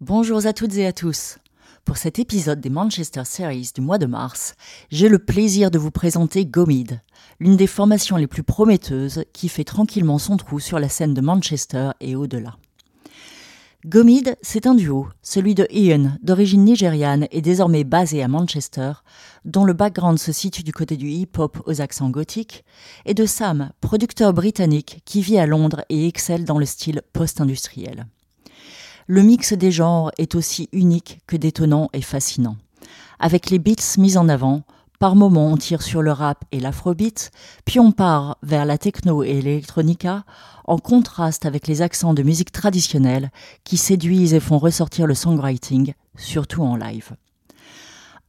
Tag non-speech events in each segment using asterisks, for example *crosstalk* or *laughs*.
Bonjour à toutes et à tous. Pour cet épisode des Manchester Series du mois de mars, j'ai le plaisir de vous présenter Gomid, l'une des formations les plus prometteuses qui fait tranquillement son trou sur la scène de Manchester et au-delà. Gomid, c'est un duo, celui de Ian, d'origine nigériane et désormais basé à Manchester, dont le background se situe du côté du hip-hop aux accents gothiques, et de Sam, producteur britannique qui vit à Londres et excelle dans le style post-industriel. Le mix des genres est aussi unique que détonnant et fascinant. Avec les beats mis en avant, par moments, on tire sur le rap et l'afrobeat, puis on part vers la techno et l'électronica, en contraste avec les accents de musique traditionnelle qui séduisent et font ressortir le songwriting, surtout en live.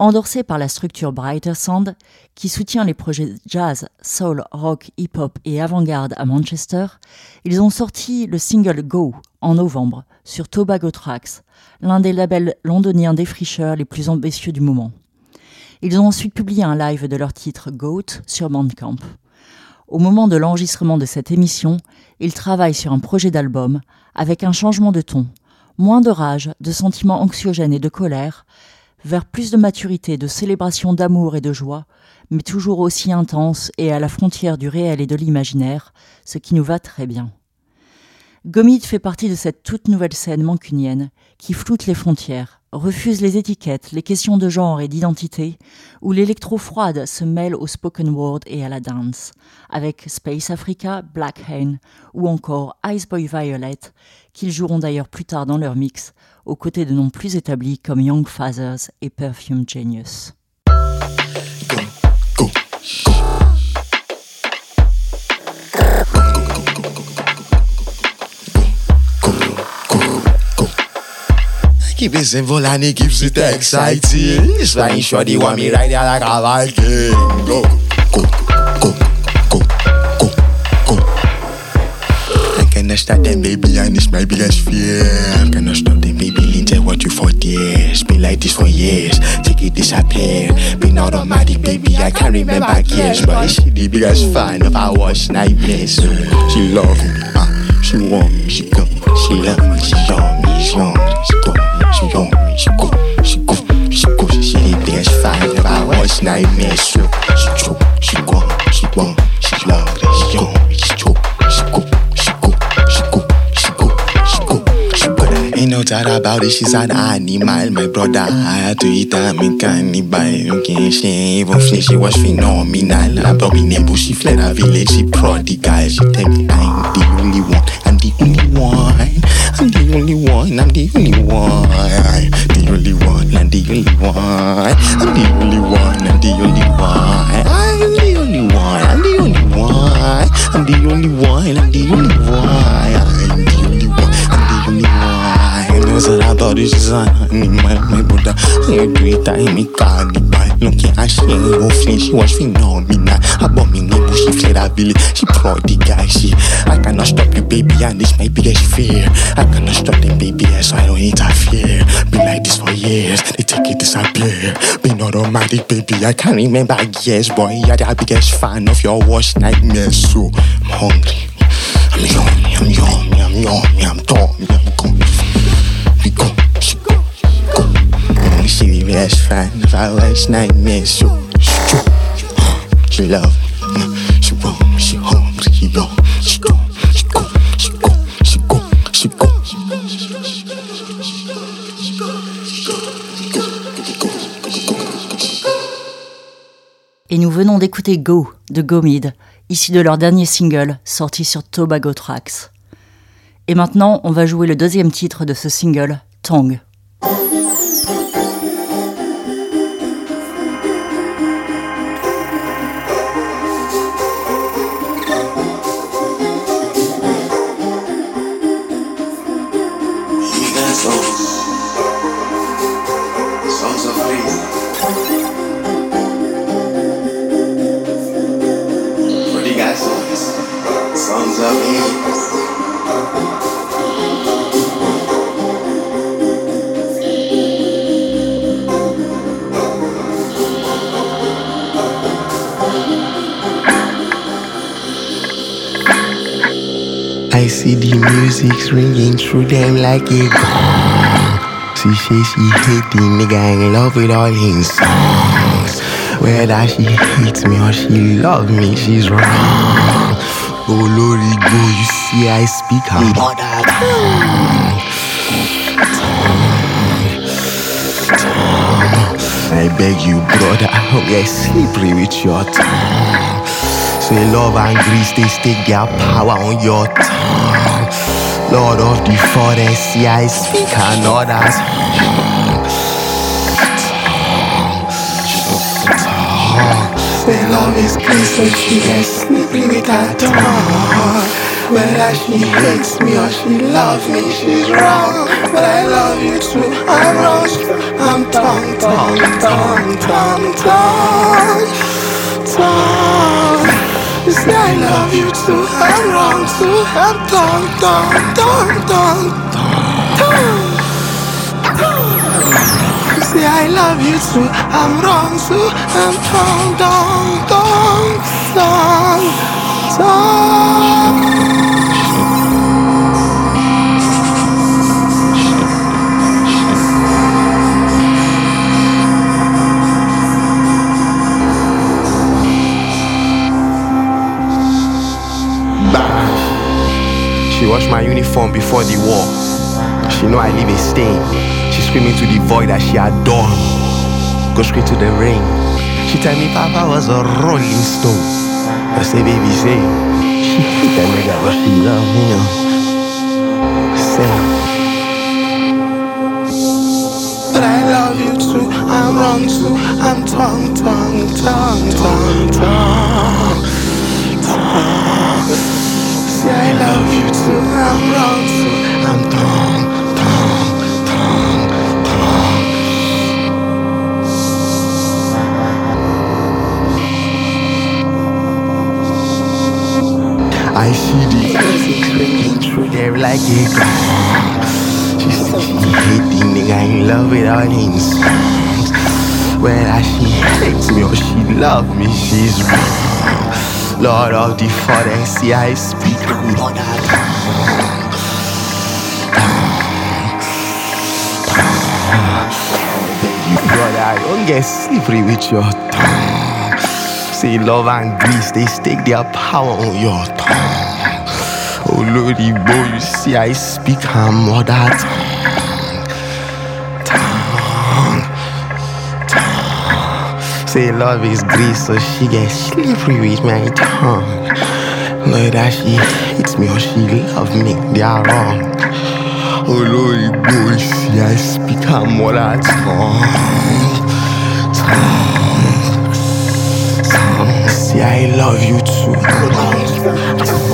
Endorsé par la structure Brighter Sound, qui soutient les projets jazz, soul, rock, hip-hop et avant-garde à Manchester, ils ont sorti le single Go en novembre sur Tobago Tracks, l'un des labels londoniens défricheurs les plus ambitieux du moment. Ils ont ensuite publié un live de leur titre Goat sur Bandcamp. Au moment de l'enregistrement de cette émission, ils travaillent sur un projet d'album avec un changement de ton, moins de rage, de sentiments anxiogènes et de colère, vers plus de maturité, de célébration d'amour et de joie, mais toujours aussi intense et à la frontière du réel et de l'imaginaire, ce qui nous va très bien. Gomid fait partie de cette toute nouvelle scène mancunienne qui floute les frontières, refuse les étiquettes, les questions de genre et d'identité, où l'électro-froide se mêle au spoken word et à la dance, avec Space Africa, Black Hen ou encore Ice Boy Violet, qu'ils joueront d'ailleurs plus tard dans leur mix, aux côtés de noms plus établis comme Young Fathers et Perfume Genius. Keep it simple and it keeps it exciting. This flying shorty want me right there like a Viking. Go, go, go, go, Stop them, baby, and it's my biggest fear. I cannot stop them, baby, Lindsay, what you for years. Been like this for years, take it disappear. Been automatic, baby, I can't remember years. But she the biggest fan of our worst nightmares. She love me, uh, she want me, she come, she love me, she on me, she on me, she go. She on me, she go, she go, she go. She the biggest fan of our worst nightmares. She choke, she go, she want, she love no doubt about it, she's an animal, my brother. I had to eat her, me cannibal. Okay, she ain't even flinch, she was phenomenal. Abominable, she fled her village, she prodigal. She tell me I'm the only one, I'm the only one. I'm the only one, I'm the only one. The only one, I'm the only one. I'm the only one, I'm the only one. I'm the only one, I'm the only one. I'm the only one, I'm the only one. Brother. You do it, I me cannibal. Looking at she ain't no flinch, she was phenomenal. Abominable, her village, she prodigal. She, I cannot stop you, baby, and this my biggest fear. I cannot stop them, baby, so I don't interfere. Been like this for years, they take it disappear. Been automatic, baby, I can't remember years, boy. You're the biggest fan of your worst nightmares, so I'm hungry. I'm yummy, I'm yummy, I'm yummy, I'm dummy, I'm going. Et nous venons d'écouter Go de Gomid, issu de leur dernier single sorti sur Tobago Tracks. Et maintenant, on va jouer le deuxième titre de ce single, Tongue. See the music's ringing through them like a gong. She say she hate the nigga in love with all his songs. Whether she hates me or she love me, she's wrong. Oh Lord, go, you see I speak her mother tongue. I beg you, brother, don't get slippery with your tongue. Say love and grace, they stick their power on your tongue. Lord of the forest, see I speak another's Say love is grace, she gets slippery with her tongue. Whether she hates me or she loves me, she's wrong. But I love you too, I'm wrong. I'm tongue, tongue, tongue, tongue, tongue, tongue. Say I love you too, I'm wrong too. I'm tongue, tongue, tongue, tongue. You say I love you too, I'm wrong too. I'm tongue, tongue, tongue, tongue, tongue. She washed my uniform before the war. She know I leave a stain. She screaming to the void that she adore. Go straight to the rain. She tell me Papa was a rolling stone. I say, baby, say, that she love me. You. Say. But I love you too, I'm wrong too, I'm tongue, tongue, tongue, tongue, tongue. Say I love you too, I'm wrong too, I'm tongue, tongue, tongue, tongue. I see the music ringing through there like a gong. She said she the nigga in love with all his songs. Whether she hates me or she love me, she's wrong. Lord of the see I speak slippery with your tongue. Say love and grace, they stake their power on your tongue. Oh Lordy boy, you see I speak her mother tongue. Tongue. Tongue. Say love is grace, so she gets slippery with my tongue. Whether she hates me or she love me, they are wrong. Oh Lordy boy, see I speak her mother tongue. Tongue. Tongue. See I love you too.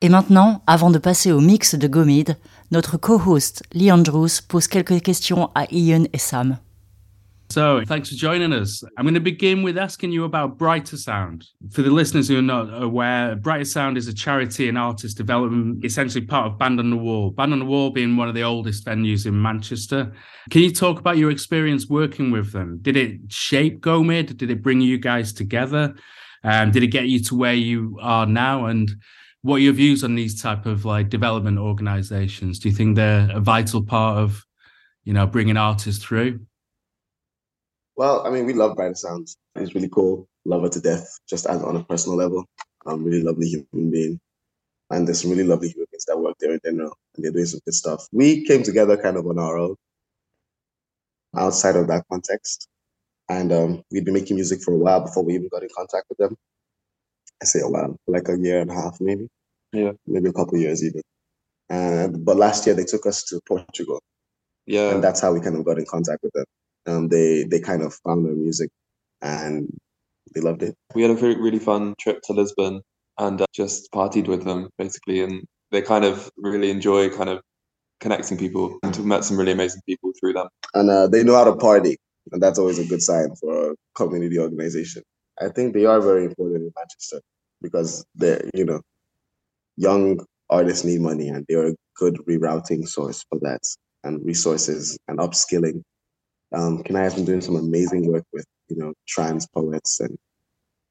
Et maintenant, avant de passer au mix de Gomid, notre co-host Lee Andrews pose quelques questions à Ian et Sam. So, thanks for joining us. I'm going to begin with asking you about Brighter Sound. For the listeners who are not aware, Brighter Sound is a charity and artist development, essentially part of Band on the Wall. Band on the Wall being one of the oldest venues in Manchester. Can you talk about your experience working with them? Did it shape GoMid? Did it bring you guys together? Um, did it get you to where you are now? And what are your views on these type of like development organizations? Do you think they're a vital part of, you know, bringing artists through? Well, I mean, we love Brighter Sounds. It's really cool. Love her to death, just as on a personal level. Um, really lovely human being. And there's some really lovely human beings that work there in general, and they're doing some good stuff. We came together kind of on our own, outside of that context. And um, we'd been making music for a while before we even got in contact with them. I say a while, like a year and a half, maybe. Yeah. Maybe a couple of years even. And but last year they took us to Portugal, Yeah. and that's how we kind of got in contact with them. Um, they they kind of found our music, and they loved it. we had a very, really fun trip to Lisbon and uh, just partied with them basically. And they kind of really enjoy kind of connecting people and met some really amazing people through them. And uh, they know how to party, and that's always a good sign for a community organization. I think they are very important in Manchester because they're, you know, young artists need money and they're a good rerouting source for that and resources and upskilling. Um, Kenai has been doing some amazing work with, you know, trans poets and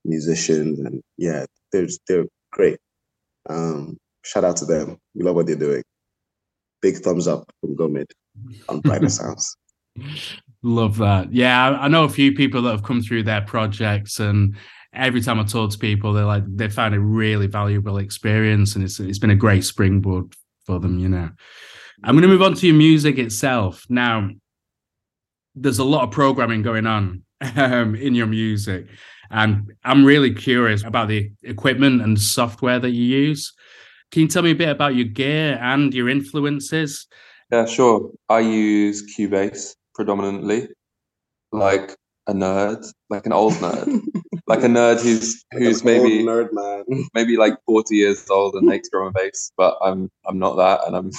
musicians and yeah, they're they're great. Um, shout out to them. We love what they're doing. Big thumbs up from Gomid on *laughs* Brighter Sounds. Love that. Yeah, I, I know a few people that have come through their projects, and every time I talk to people, they're like they found a really valuable experience, and it's it's been a great springboard for them. You know, I'm going to move on to your music itself now. There's a lot of programming going on um, in your music, and I'm really curious about the equipment and software that you use. Can you tell me a bit about your gear and your influences? Yeah, sure. I use Cubase predominantly, like a nerd, like an old nerd, *laughs* like a nerd who's who's Like maybe nerd man. *laughs* maybe like 40 years old and makes drum and bass, but I'm I'm not that, and I'm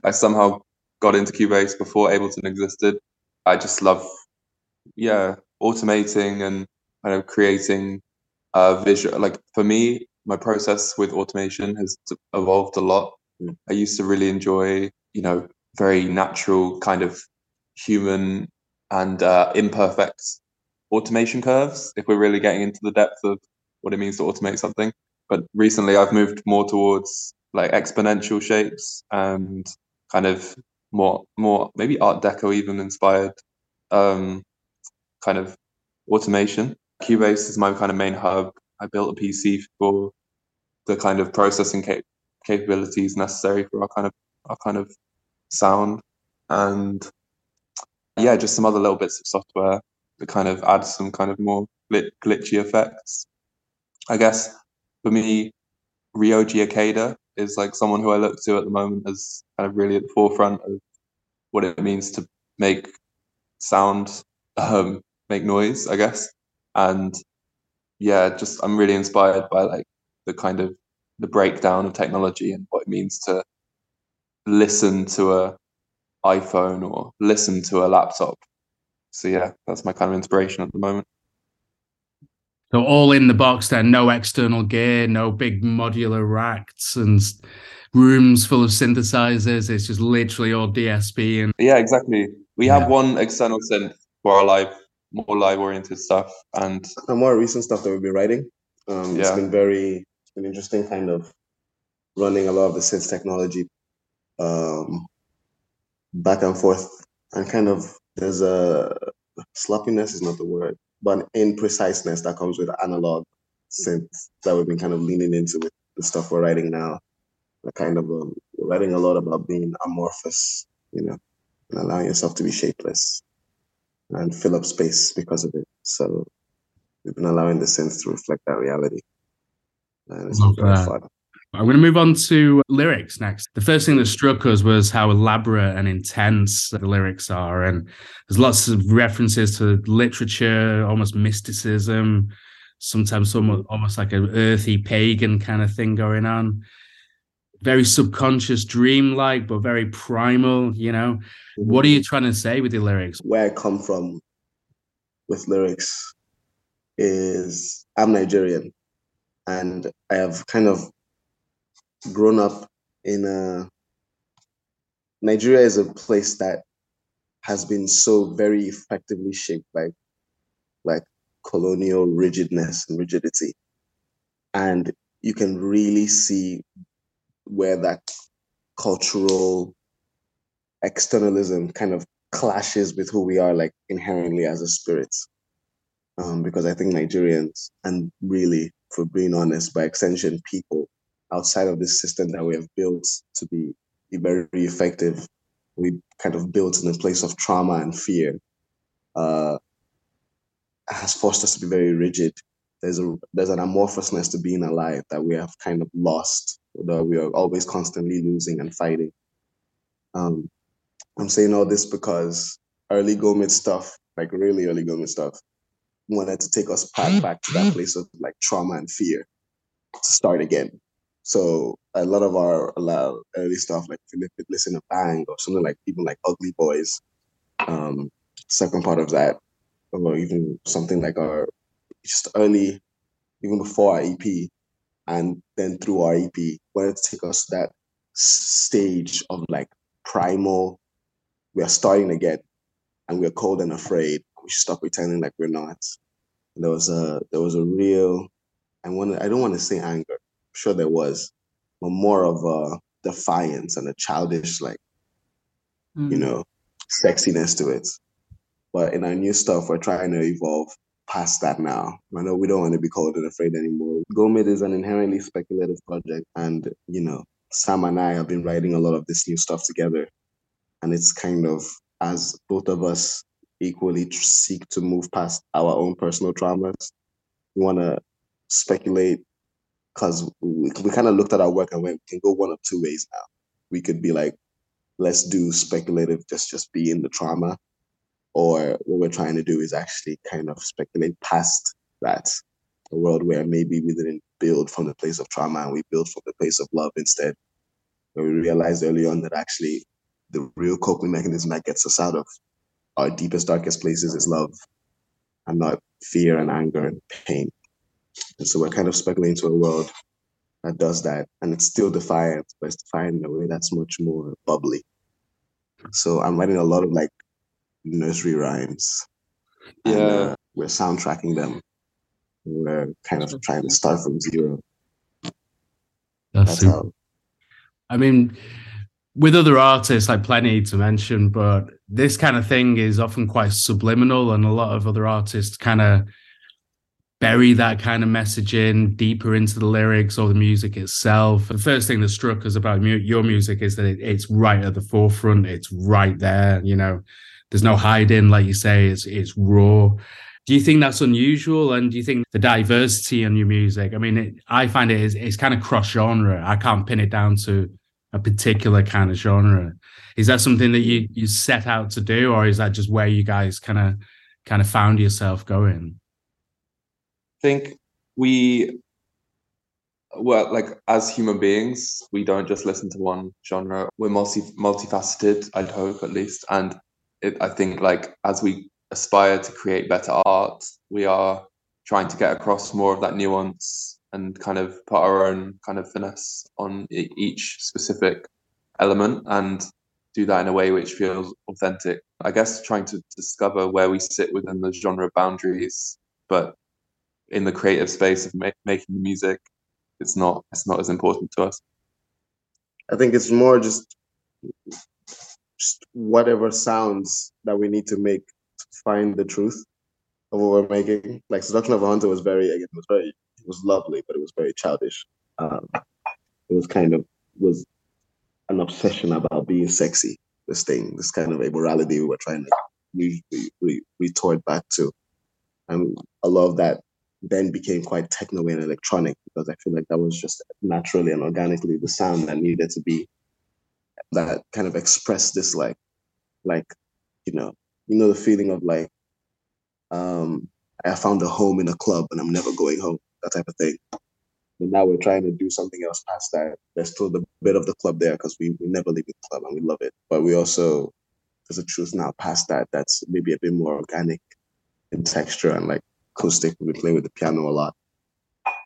*laughs* I somehow got into Cubase before Ableton existed. I just love, yeah, automating and kind of creating uh, visual. Like for me, my process with automation has evolved a lot. Mm. I used to really enjoy, you know, very natural kind of human and uh, imperfect automation curves. If we're really getting into the depth of what it means to automate something, but recently I've moved more towards like exponential shapes and kind of more more maybe art deco even inspired um kind of automation. Cubase is my kind of main hub. I built a pc for the kind of processing cap- capabilities necessary for our kind of our kind of sound. And yeah just some other little bits of software that kind of add some kind of more glitchy effects. I guess for me Ryoji Ikeda is like someone who I look to at the moment as kind of really at the forefront of what it means to make sound, um, make noise, I guess. And yeah, just I'm really inspired by like the kind of the breakdown of technology and what it means to listen to a iPhone or listen to a laptop. So yeah, that's my kind of inspiration at the moment. So all in the box then, no external gear, no big modular racks and rooms full of synthesizers. It's just literally all DSP and Yeah, exactly. We Yeah. have one external synth for our live, more live oriented stuff, and the more recent stuff that we've been writing. Um, It's Yeah. been very it's been interesting, kind of running a lot of the synth technology um, back and forth, and kind of there's a sloppiness is not the word, but an impreciseness that comes with analog synth that we've been kind of leaning into with the stuff we're writing now. We're kind of um, we're writing a lot about being amorphous, you know, and allowing yourself to be shapeless and fill up space because of it. So we've been allowing the synth to reflect that reality. And it's Love been very that. fun. I'm going to move on to lyrics next. The first thing that struck us was how elaborate and intense the lyrics are. And there's lots of references to literature, almost mysticism, sometimes almost like an earthy pagan kind of thing going on. Very subconscious, dreamlike, but very primal, you know. What are you trying to say with your lyrics? Where I come from with lyrics is I'm Nigerian and I have kind of grown up in a Nigeria is a place that has been so very effectively shaped by like colonial rigidness and rigidity. And you can really see where that cultural externalism kind of clashes with who we are like inherently as a spirit. Um, because I think Nigerians, and really, for being honest, by extension, people outside of this system that we have built to be, be very effective, we kind of built in a place of trauma and fear, uh, has forced us to be very rigid. There's a there's an amorphousness to being alive that we have kind of lost, that we are always constantly losing and fighting. Um, I'm saying all this because early Gomid stuff, like really early Gomid stuff, wanted to take us back back to that *clears throat* place of like trauma and fear to start again. So a lot of our early stuff, like listen to Bang or something like even like Ugly Boys, um, second part of that, or even something like our just early, even before our EP, and then through our EP, wanted to take us that stage of like primal. We are starting to get, and we're cold and afraid. We should stop pretending like we're not. And there was a there was a real, I want I don't want to say anger. Sure there was, but more of a defiance and a childish like, mm. you know, sexiness to it. But in our new stuff, we're trying to evolve past that now. I know we don't want to be cold and afraid anymore. Gomid is an inherently speculative project, and you know, Sam and I have been writing a lot of this new stuff together, and it's kind of as both of us equally seek to move past our own personal traumas. We want to speculate because we, we kind of looked at our work and went, we can go one of two ways now. We could be like, let's do speculative, just just be in the trauma, or what we're trying to do is actually kind of speculate past that, a world where maybe we didn't build from the place of trauma and we built from the place of love instead. We realized early on that actually the real coping mechanism that gets us out of our deepest, darkest places is love and not fear and anger and pain. And so we're kind of speculating into a world that does that. And it's still defiant, but it's defiant in a way that's much more bubbly. So I'm writing a lot of like nursery rhymes. Yeah. And, uh, we're soundtracking them. We're kind of trying to start from zero. That's, That's. How... I mean, with other artists, like plenty to mention, but this kind of thing is often quite subliminal, and a lot of other artists kind of bury that kind of messaging deeper into the lyrics or the music itself. The first thing that struck us about mu- your music is that it, it's right at the forefront. It's right there. You know, there's no hiding, like you say. It's it's raw. Do you think that's unusual? And do you think the diversity in your music? I mean, it, I find it is it's kind of cross genre. I can't pin it down to a particular kind of genre. Is that something that you you set out to do, or is that just where you guys kind of kind of found yourself going? Think we well like as human beings we don't just listen to one genre we're multi multifaceted i'd hope at least and it, i think like as we aspire to create better art we are trying to get across more of that nuance and kind of put our own kind of finesse on each specific element and do that in a way which feels authentic. I guess trying to discover where we sit within the genre boundaries, but in the creative space of ma- making the music, it's not it's not as important to us. I think it's more just, just whatever sounds that we need to make to find the truth of what we're making. Like Seduction of a Hunter was very again, it was very it was lovely, but it was very childish. Um, it was kind of was an obsession about being sexy. This thing, this kind of immorality we were trying to re, re, re, retort back to, and a lot of that then became quite techno and electronic because I feel like that was just naturally and organically the sound that needed to be that kind of expressed this like like you know you know the feeling of like um I found a home in a club and I'm never going home that type of thing. But now we're trying to do something else past that. There's still the bit of the club there because we, we never leave the club and we love it. But we also, there's a truth now past that that's maybe a bit more organic in texture and like acoustic. Been playing with the piano a lot.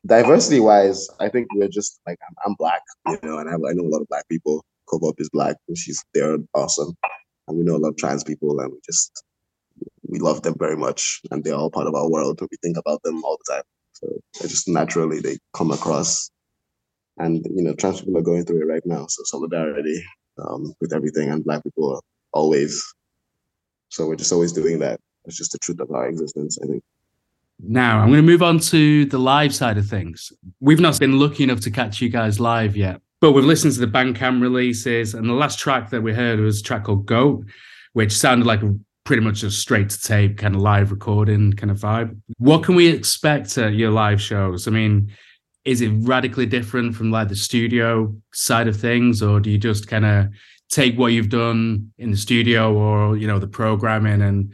Diversity wise, I think we're just like, I'm, I'm black, you know, and I, I know a lot of black people. Kobop is black, and she's, they're awesome. And we know a lot of trans people, and we just, we love them very much. And they're all part of our world. We think about them all the time. So just naturally they come across, and you know, trans people are going through it right now. So solidarity um, with everything, and Black people are always. So we're just always doing that. It's just the truth of our existence, I think. Now I'm going to move on to the live side of things. We've not been lucky enough to catch you guys live yet, but we've listened to the Bandcamp releases, and the last track that we heard was a track called "Goat," which sounded like pretty much a straight to tape kind of live recording kind of vibe. What can we expect at your live shows? I mean, is it radically different from like the studio side of things, or do you just kind of take what you've done in the studio or you know the programming and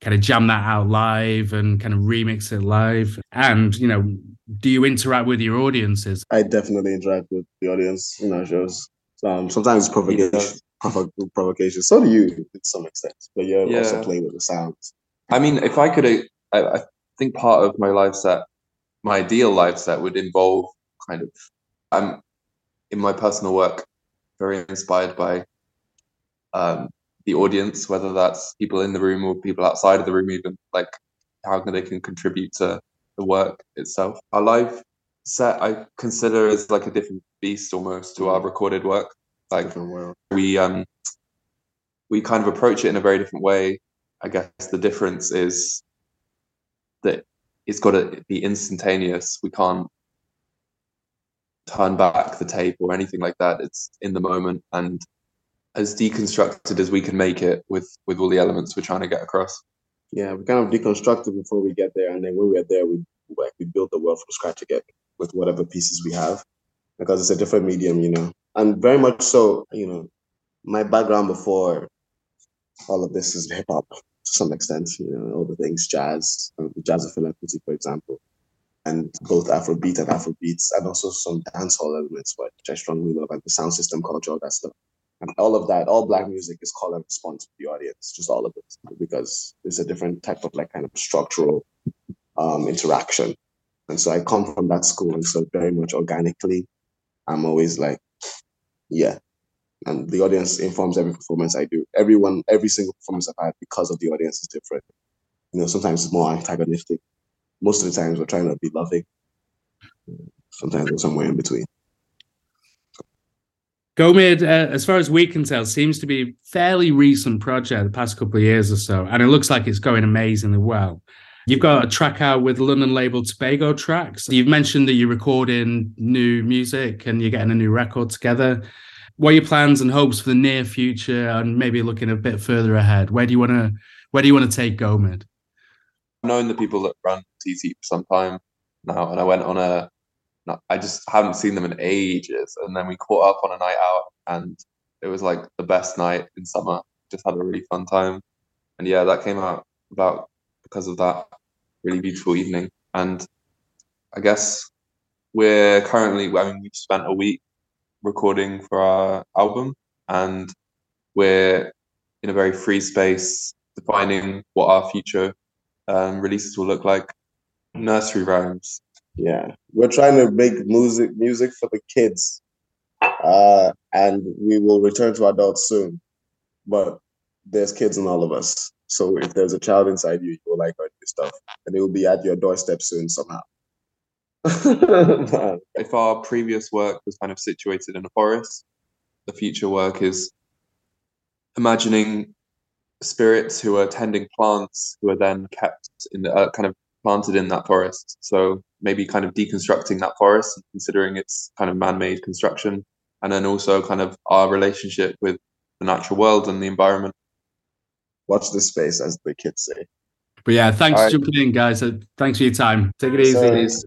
kind of jam that out live and kind of remix it live? And, you know, do you interact with your audiences? I definitely interact with the audience in our shows. Um, sometimes it's provocation, provo- provocation. So do you, to some extent, but you're Yeah. also playing with the sounds. I mean, if I could, I, I think part of my life set, my ideal life set would involve kind of, I'm in my personal work very inspired by um, the audience, whether that's people in the room or people outside of the room, even like how they can contribute to the work itself. Our live set, I consider as like a different beast almost to our recorded work. Like we um we kind of approach it in a very different way. I guess the difference is that it's got to be instantaneous. We can't turn back the tape or anything like that. It's in the moment and as deconstructed as we can make it with with all the elements we're trying to get across. Yeah, we kind of deconstruct it before we get there, and then when we're there, we like we build the world from scratch again with whatever pieces we have, because it's a different medium, you know. And very much so, you know, my background before all of this is hip hop to some extent, you know, all the things jazz, um, jazz of Kuti, for example, and both Afrobeat and Afrobeats, and also some dancehall elements, which I strongly love, and the sound system culture, all that stuff. And all of that, all black music is call and response to the audience, just all of it, because it's a different type of like kind of structural um, interaction. And so I come from that school, and so very much organically, I'm always like, yeah. And the audience informs every performance I do. Everyone, every single performance I've had, because of the audience, is different. You know, sometimes it's more antagonistic. Most of the times, we're trying to be loving. Sometimes we're somewhere in between. Gomid, uh, as far as we can tell, seems to be a fairly recent project the past couple of years or so, and it looks like it's going amazingly well. You've got a track out with London label Tobago Tracks. You've mentioned that you're recording new music and you're getting a new record together. What are your plans and hopes for the near future, and maybe looking a bit further ahead? Where do you want to Where do you want to take Gomid? I've known the people that run TT for some time now, and I went on a. I just haven't seen them in ages, and then we caught up on a night out, and it was like the best night in summer. Just had a really fun time, and yeah, that came out about because of that really beautiful evening. And I guess we're currently. I mean, we've spent a week recording for our album, and we're in a very free space, defining what our future um, releases will look like. Nursery rhymes. Yeah, we're trying to make music music for the kids, uh, and we will return to adults soon. But there's kids in all of us, so if there's a child inside you, you will like our new stuff, and it will be at your doorstep soon somehow. *laughs* If our previous work was kind of situated in a forest, the future work is imagining spirits who are tending plants who are then kept in the, uh, kind of planted in that forest. So maybe kind of deconstructing that forest, considering its kind of man-made construction, and then also kind of our relationship with the natural world and the environment. Watch this space, as the kids say. But yeah, thanks All for right. jumping in, guys. Uh, Thanks for your time. Take it easy. So-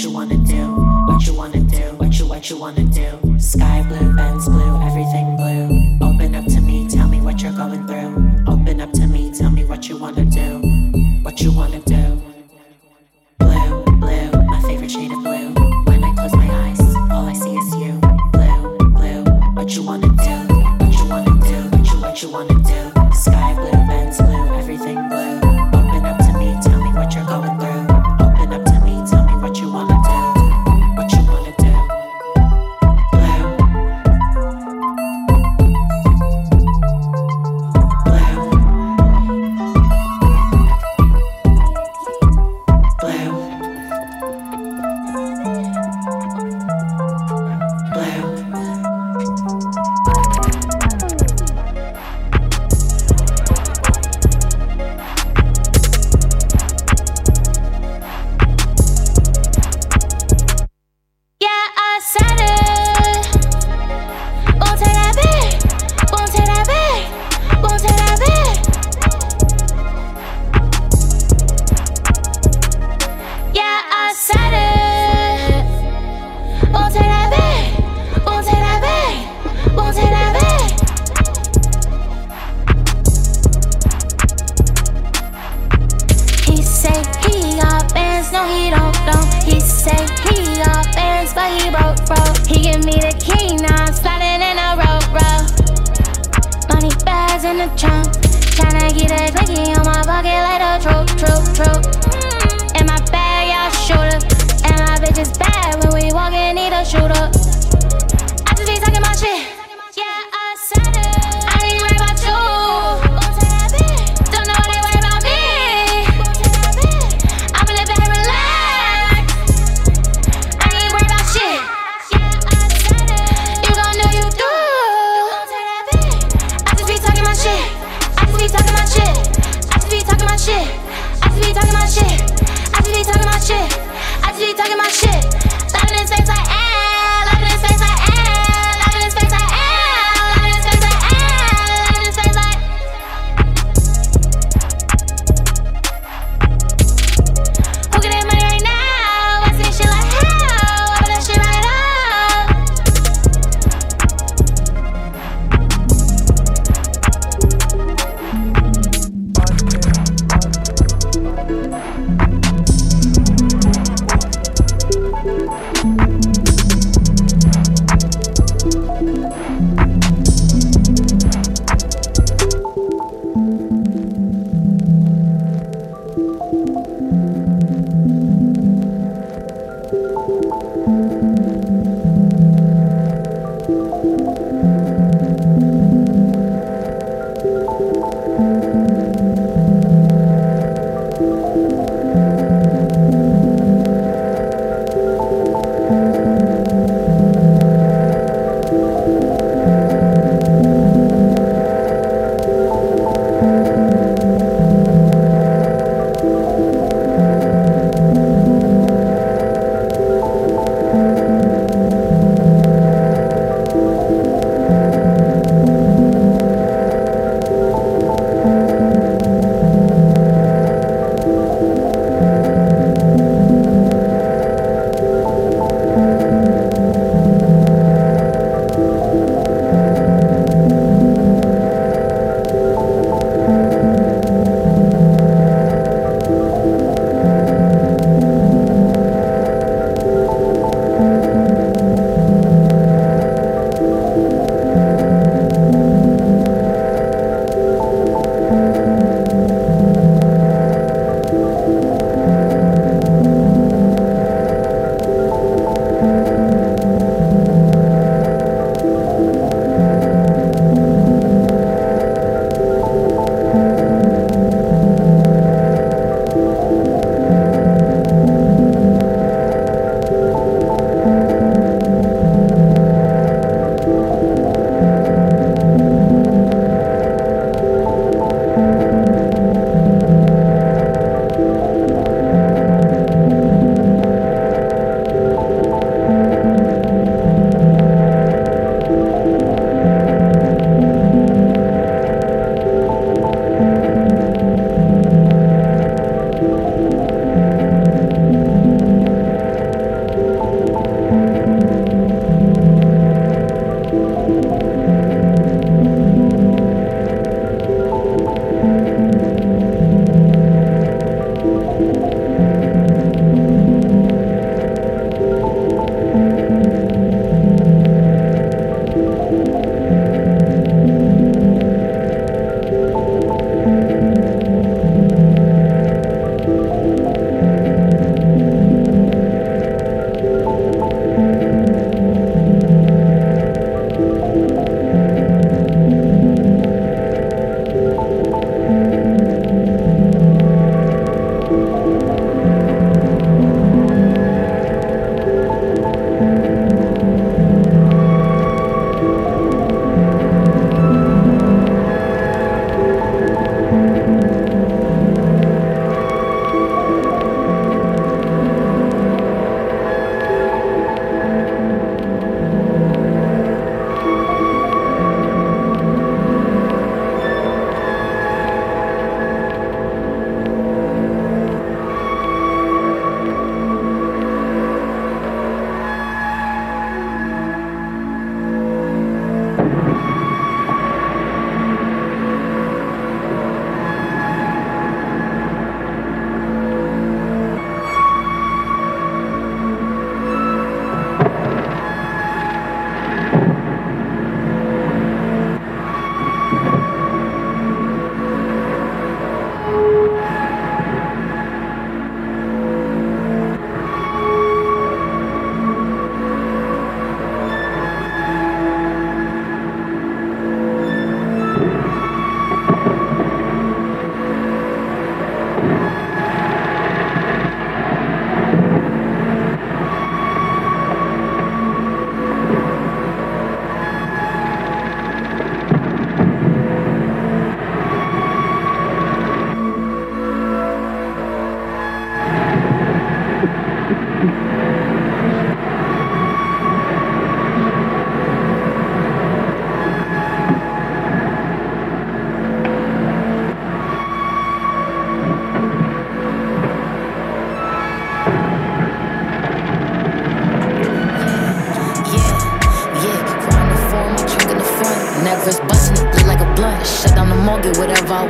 what you wanna do, what you wanna do, what you what you wanna do. Sky blue, Benz blue, everything blue. Open up to me, tell me what you're going through. Open up to me, tell me what you wanna do.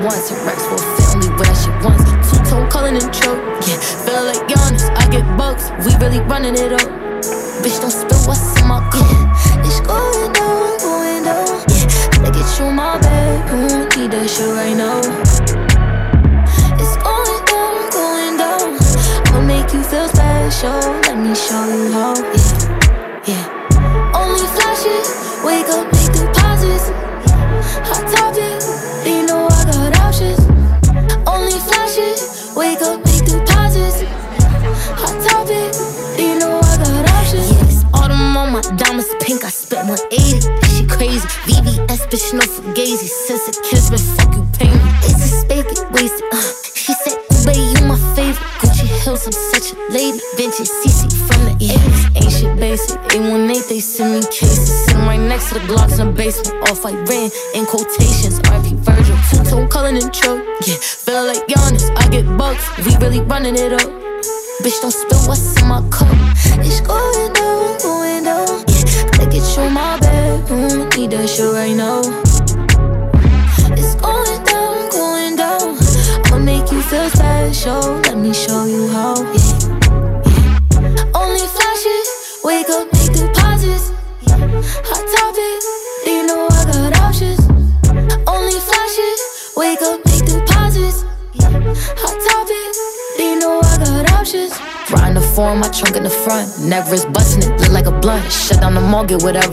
I want. Some racks a fit, only wear that shit once. Two tone calling and choke. Yeah, feeling like Giannis, I get bucks. We really running it up. Bitch, don't spill what's in my cup. It's going down, going down. Yeah, I get you my bed. You don't need that shit right now. It's going down, going down. I'ma make you feel special. Let me show you how. Yeah, yeah. Only flashes, wake up,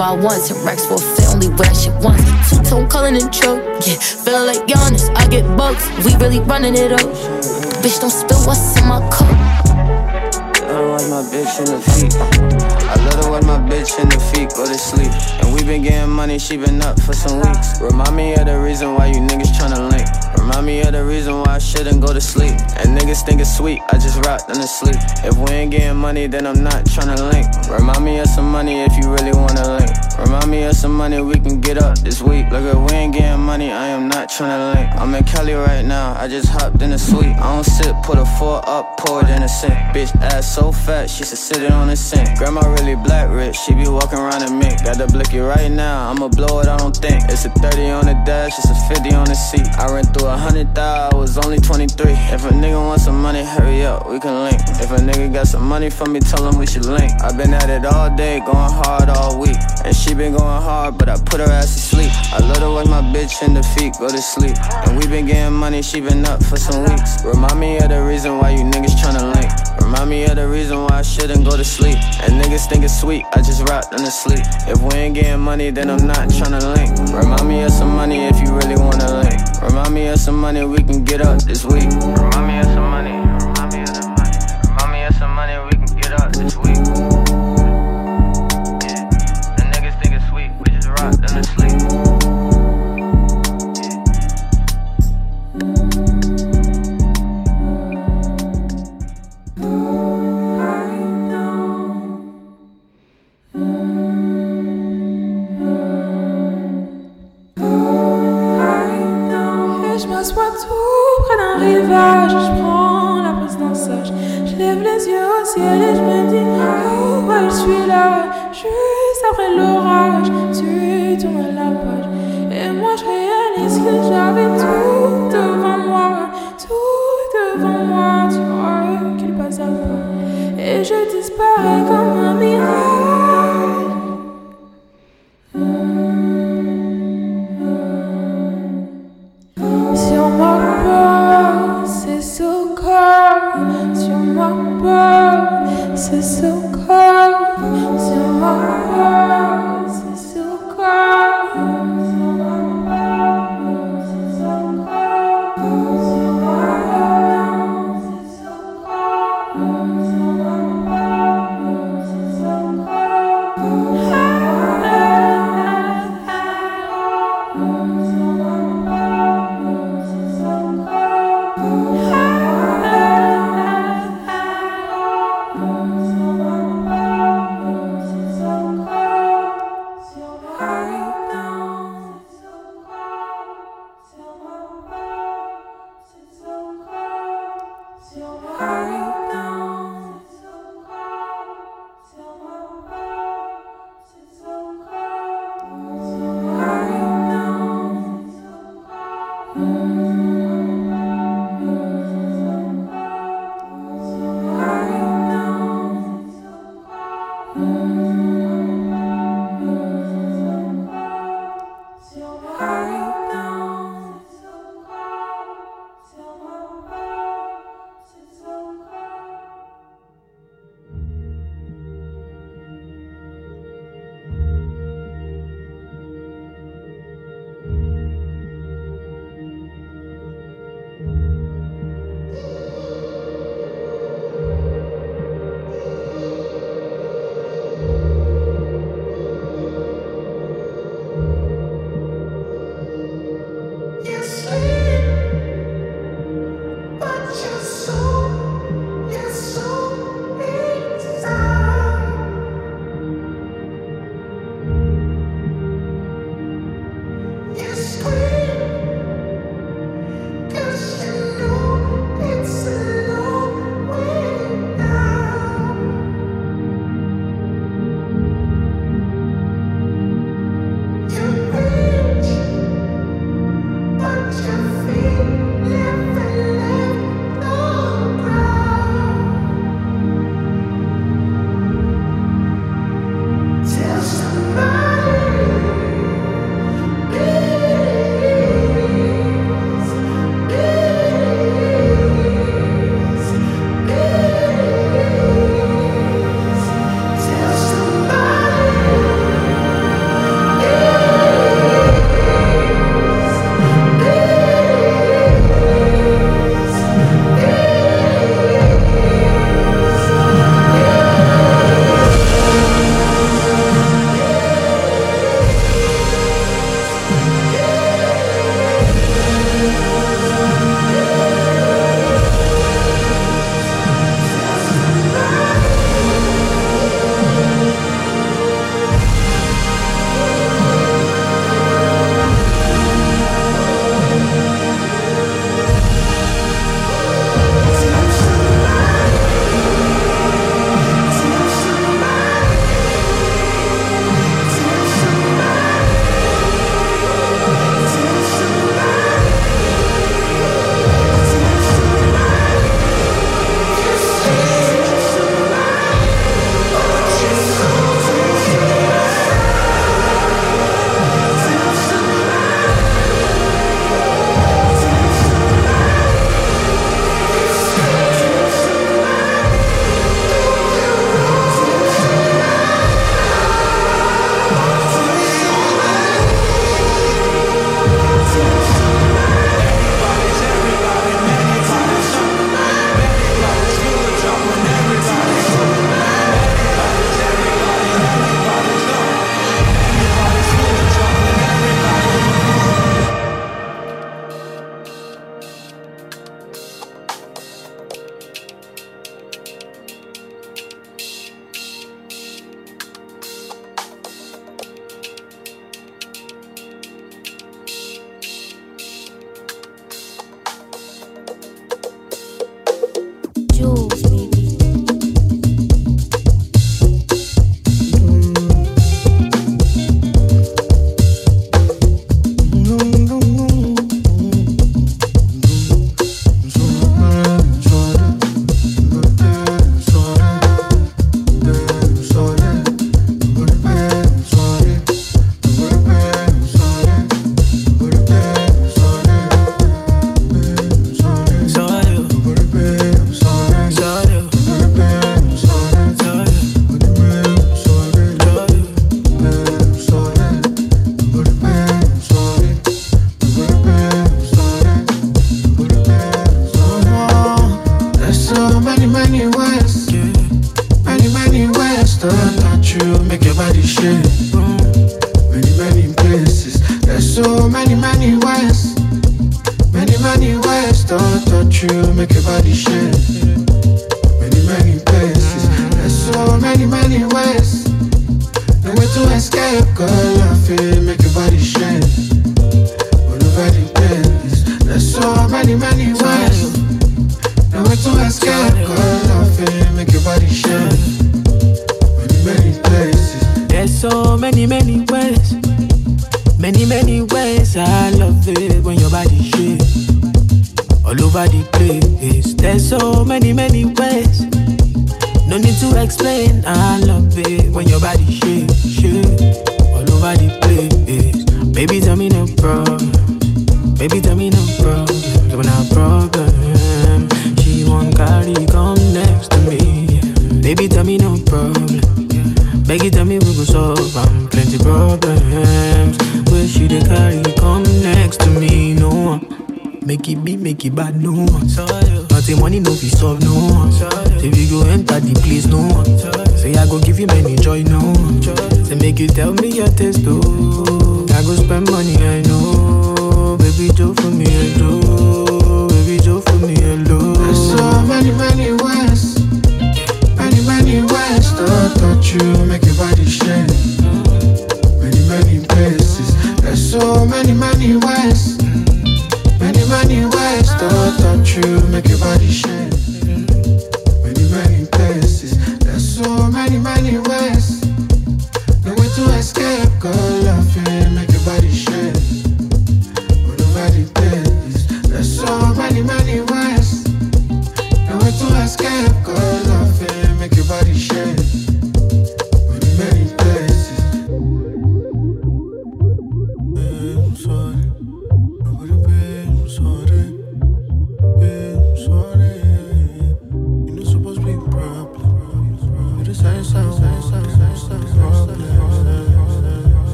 I want. Ten racks a fit, only that shit once. Two tone calling and choke. Yeah, feeling like Giannis, I get bucks. We really running it up. Bitch, don't spill what's in my cup. I don't like my bitch in the feet. I love her when my bitch in the feet go to sleep. And we been getting money, she been up for some weeks. Remind me of the reason why you niggas tryna link. Me of the reason why I shouldn't go to sleep. And niggas think it's sweet, I just rock them to sleep. If we ain't getting money, then I'm not tryna link. Remind me of some money if you really wanna link. Remind me of some money we can get up this week. Look, if we ain't getting money, I am not tryna link. I'm in Cali right now, I just hopped in the suite. I don't sit, put a four up, pour it in a sink. Bitch ass so fat, she should sit it on the sink. Grandma really black rich, she be walking around in mink. Got the blicky right now, I'ma blow it, I don't think. It's a 30 on the dash, it's a 50 on the seat. I ran through a hundred thou, I was only 23. If a nigga want some money, hurry up, we can link. If a nigga got some money for me, tell him we should link. i been at it all day, going hard all week. And she been going hard, but I put her ass to sleep. I love her when my bitch in the feet go to sleep. And we been getting money, she been up for some weeks. Remind me of the reason why you niggas tryna link. Remind me of the reason why I shouldn't go to sleep. And niggas think it's sweet, I just rock them to sleep. If we ain't getting money, then I'm not tryna link. Remind me of some money if you really wanna link. Remind me of some money we can get up this week. Remind me of some money.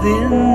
Something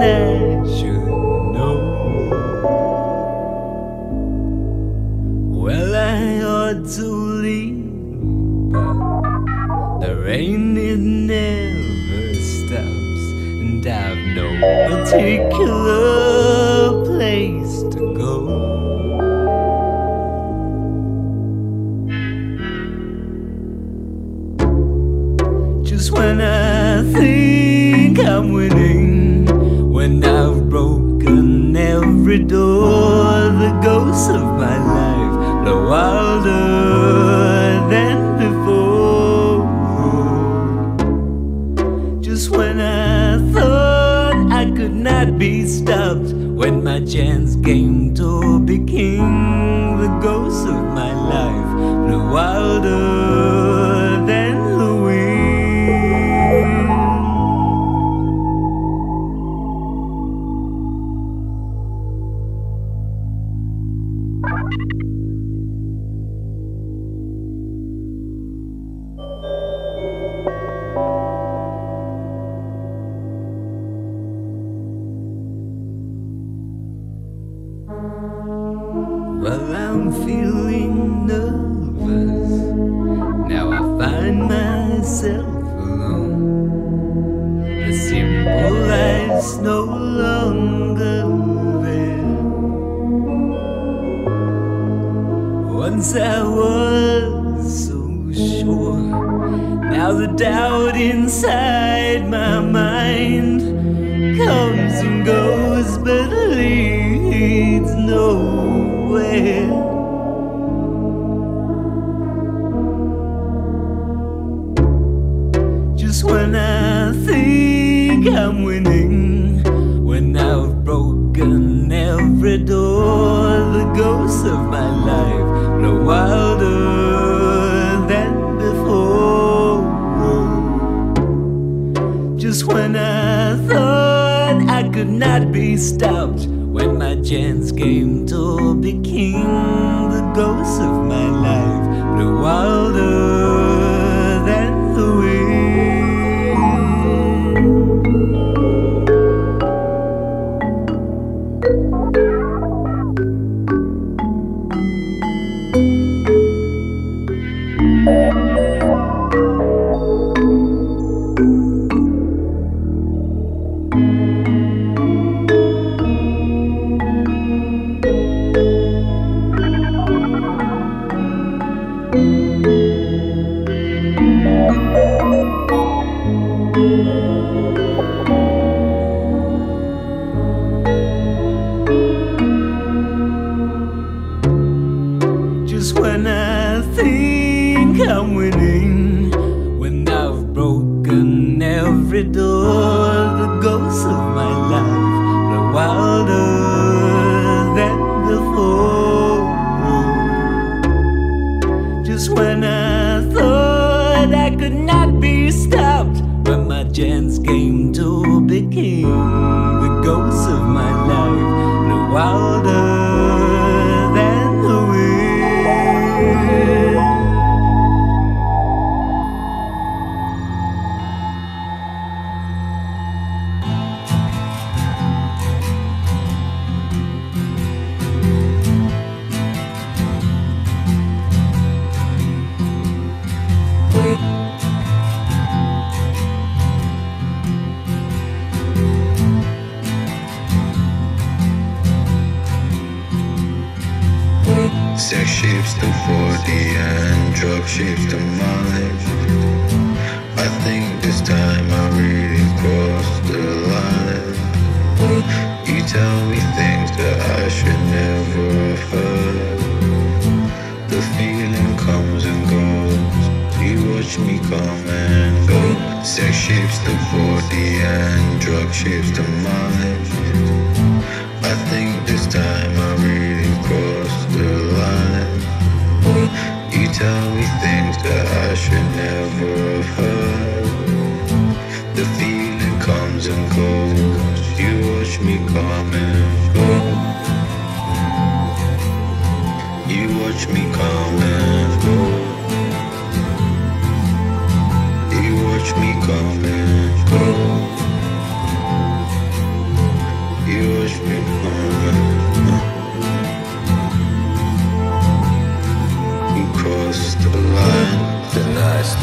ghosts of my life.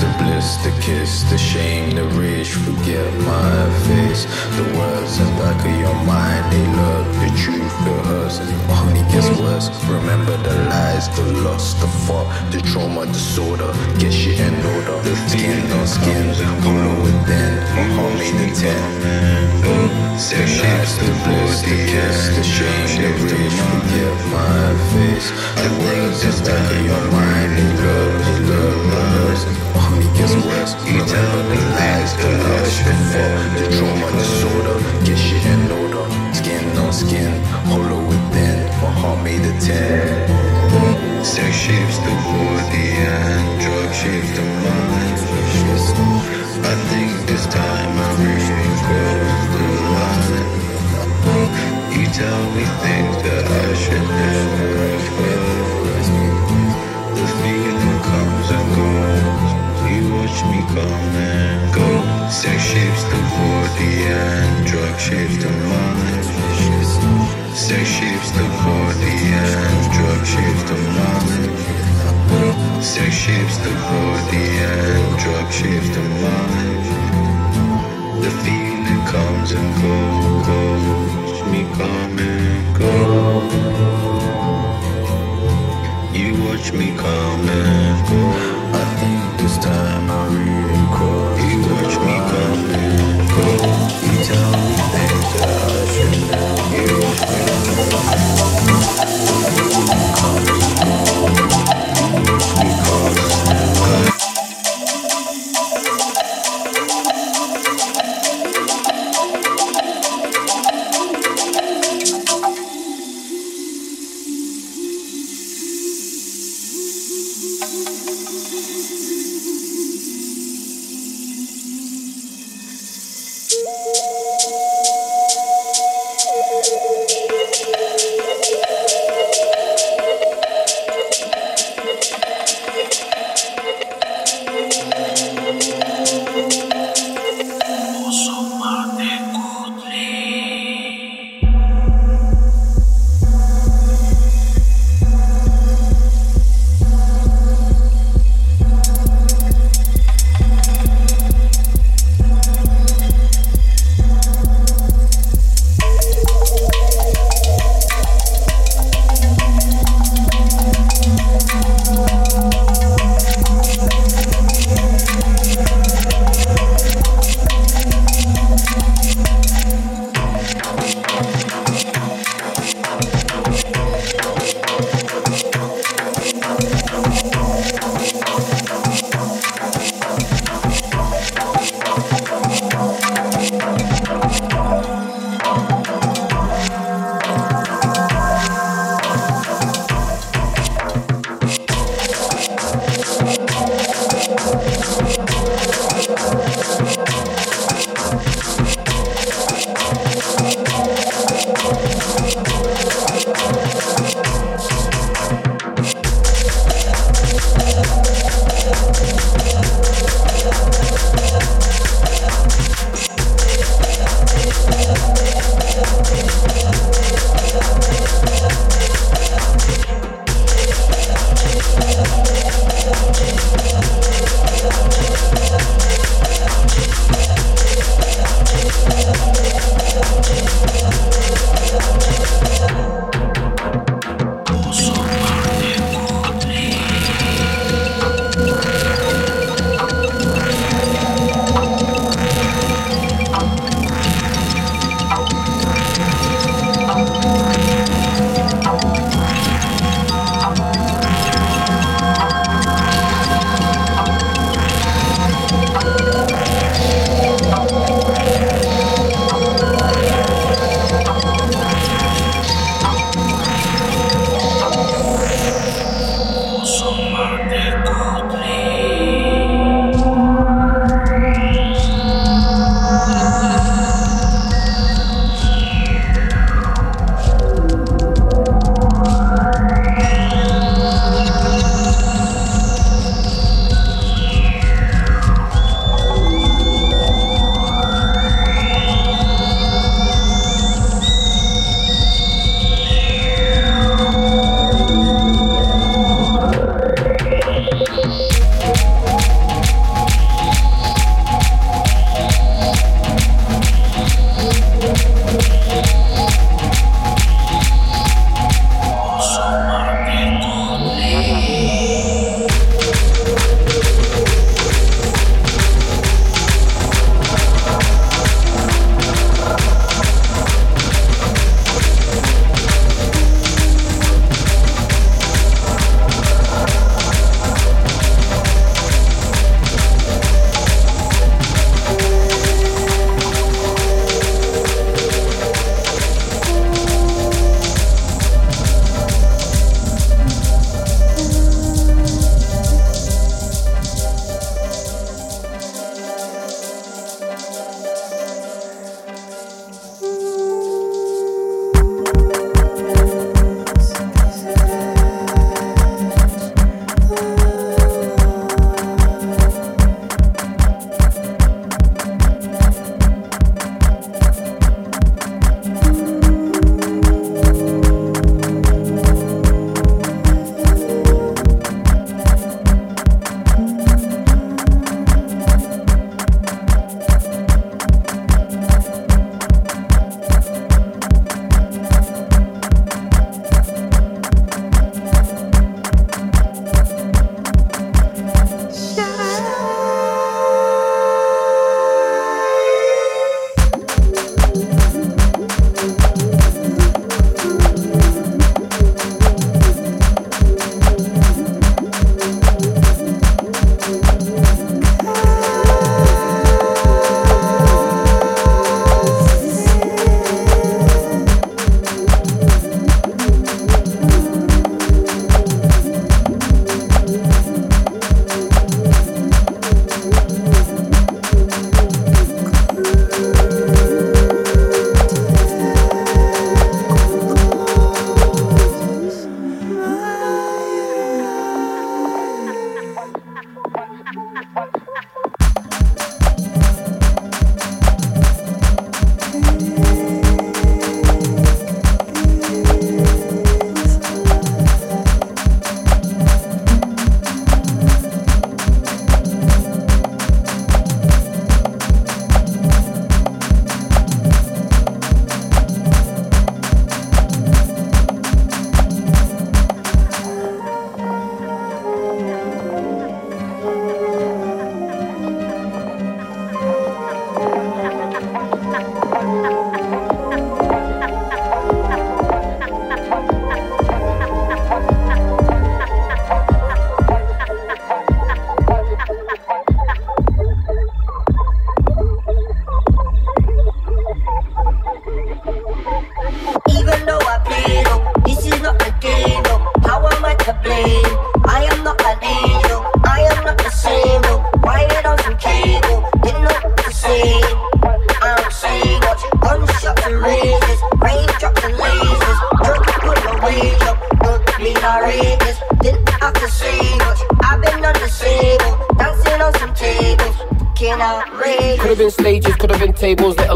the bliss, the kiss, the shame, the rage. Forget my face, the words in back of your mind They love the truth, the hurts, it only gets worse Remember that the lust, the fuck, the trauma, disorder. Get shit in order. Skin on skin, color within. Mahoney the ten. The shapes, the bliss, the kiss, the shame, the you Forgive my face. The world to back in your mind. And love the love, my hurts. Oh, Mahoney gets worse. You tell the lies, the lust, the fuck, the trauma, disorder. Get shit in order. Skin on skin, hollow within. My heart made a ten. Sex shapes the body and drug shapes the mind. I think this time I really crossed the line. You tell me things that I should never have heard. The feeling comes and goes. You watch me come and go. Sex shapes the body and drug shapes the mind. Sex shapes the body and drug shapes the mind. Sex shapes the body and drug shapes the mind. The feeling comes and goes, goes. Me come and go. You watch me come and go.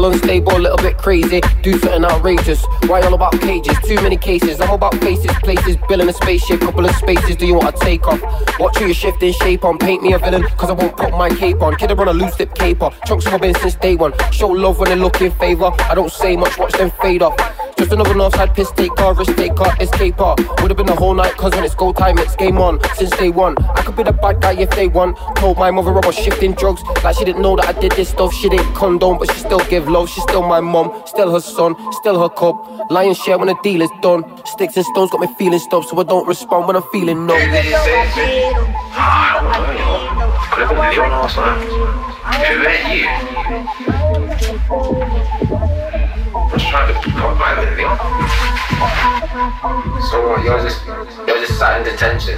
Unstable, a little bit crazy. Do something outrageous. Why all about cages? Too many cases. I'm about faces, places, building a spaceship, couple of spaces. Do you want to take off? Watch who you're shifting shape on. Paint me a villain, cause I won't put my cape on. Kid, I run a loose lip caper. Chunks have been since day one. Show love when they look in favor. I don't say much, watch them fade off. Just another northside piss taker, risk taker, escaper. Would have been the whole night, cause when it's go time, it's game on. Since day one, I could be the bad guy if they want. Told my mother I was shifting drugs, like she didn't know that I did this stuff. She didn't condone, but she still give love. She's still my mom, still her son, still her cup. Lion share when the deal is done. Sticks and stones got me feeling stuff, so I don't respond when I'm feeling numb. Could have been. Who you? Trying to put my Leon. So what, you're just you're just sat in detention.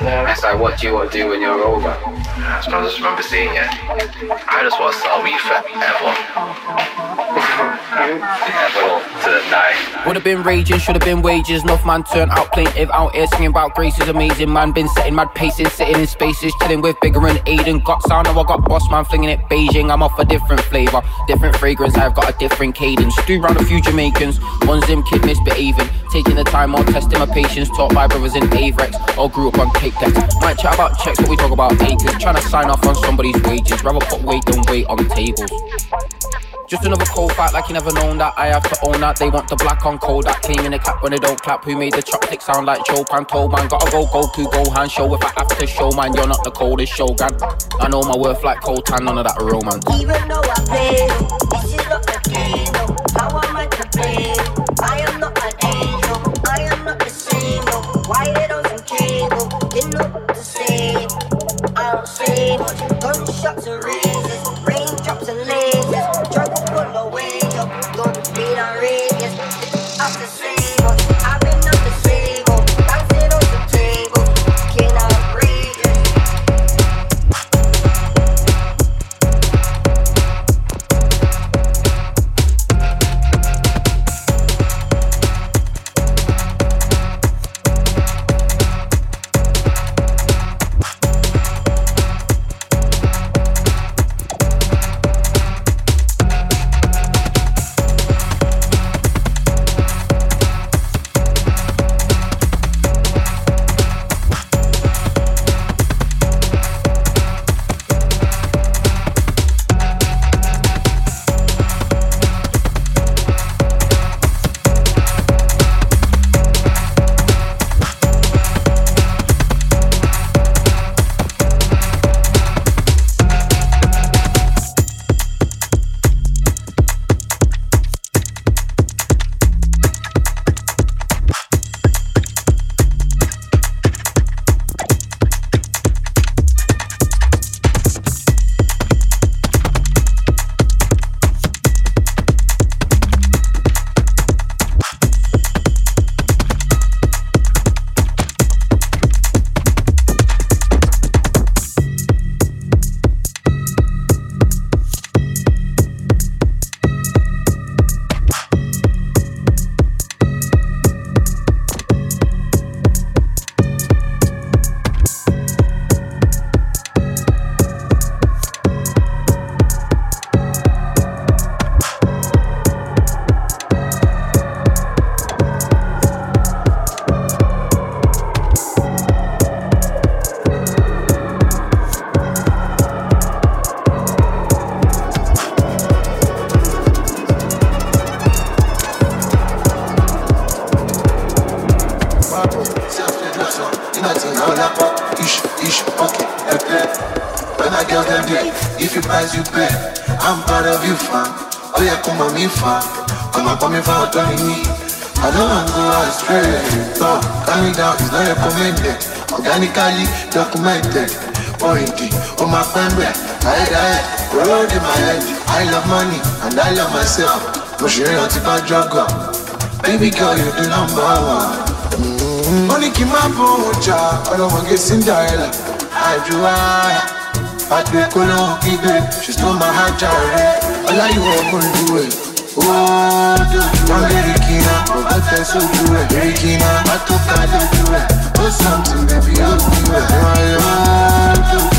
It's like what do you want to do when you're just I just remember seeing it. I just want to sell weed forever. Would have been raging, should have been wages. Enough man turned out plaintive out here singing about grace is amazing. Man been setting mad pacing, sitting in spaces, chilling with bigger and Aiden. Got sound, now I got boss man flinging it Beijing. I'm off a different flavour, different fragrance. I've got a different cadence. Stew round a few Jamaicans, one Zim kid misbehaving. Taking the time on testing my patience. Taught by brothers in Avrex, all grew up on cake decks. Might chat about checks, but we talk about acres. Trying to sign off on somebody's wages. Rather put weight than weight on tables. Just another cold fight like you never known that I have to own that They want the black on cold that came in the cap when they don't clap Who made the chopstick sound like Chopin told man Gotta go go to go hand show if I have to show man You're not the coldest show, shogun I know my worth like cold tan none of that romance Even though I play, this is not the game. no. How am I to blame? I am not an angel. I am not the same. No. Why they don't some cable? They not the same. I don't say much. Gunshots and razors, I love myself. Push your hands if I juggle. Baby girl, you're the number one. Mm-hmm. ó ní kí n má bọ̀ ọjà ọlọ́mọge cinderella àjùwáyà pàdé kólóhùn kígbe she stole my heart jàre ọláyíwọ̀ ọkùnrin ìwé Oh, don't get it, Kina. Bàbá tẹ sójú ẹ̀. Èrè Kina. Má tó ká lójú ẹ̀. Oh, something, baby, ó bí ẹ̀. Don't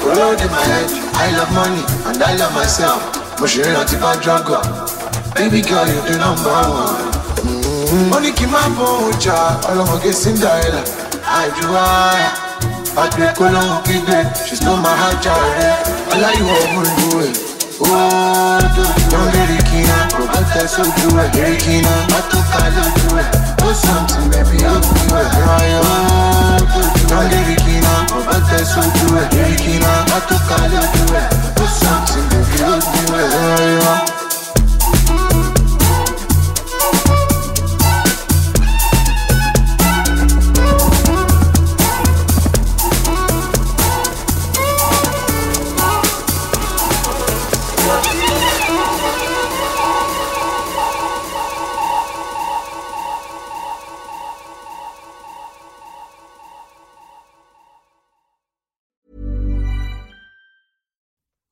mbẹ̀. Láyéláyé, my head. I love money and I love myself. Mo ṣe é rántí bá drọ́gọ̀. Baby girl, you the number one. Mm-hmm. Ó ní kí n má bọ̀ ọjà, ọlọ́mọge I Àìdúrà àgbẹ̀ kó lóhùn kígbe. She's not my heart jàre. Ọláyíwọ̀ òmùlù ẹ̀. Oh, don't get it, Kina. Bàbá tẹ sójú ẹ̀. Èrè Kina. Má tó ká lójú ẹ̀. Oh, something, baby, ó bí ẹ̀. Oh, don't get it, Kina. Bàbá tẹ sójú ẹ̀. Èrè Kina. Má tó ká lójú ẹ̀. Oh, something, baby, ó bí ẹ̀.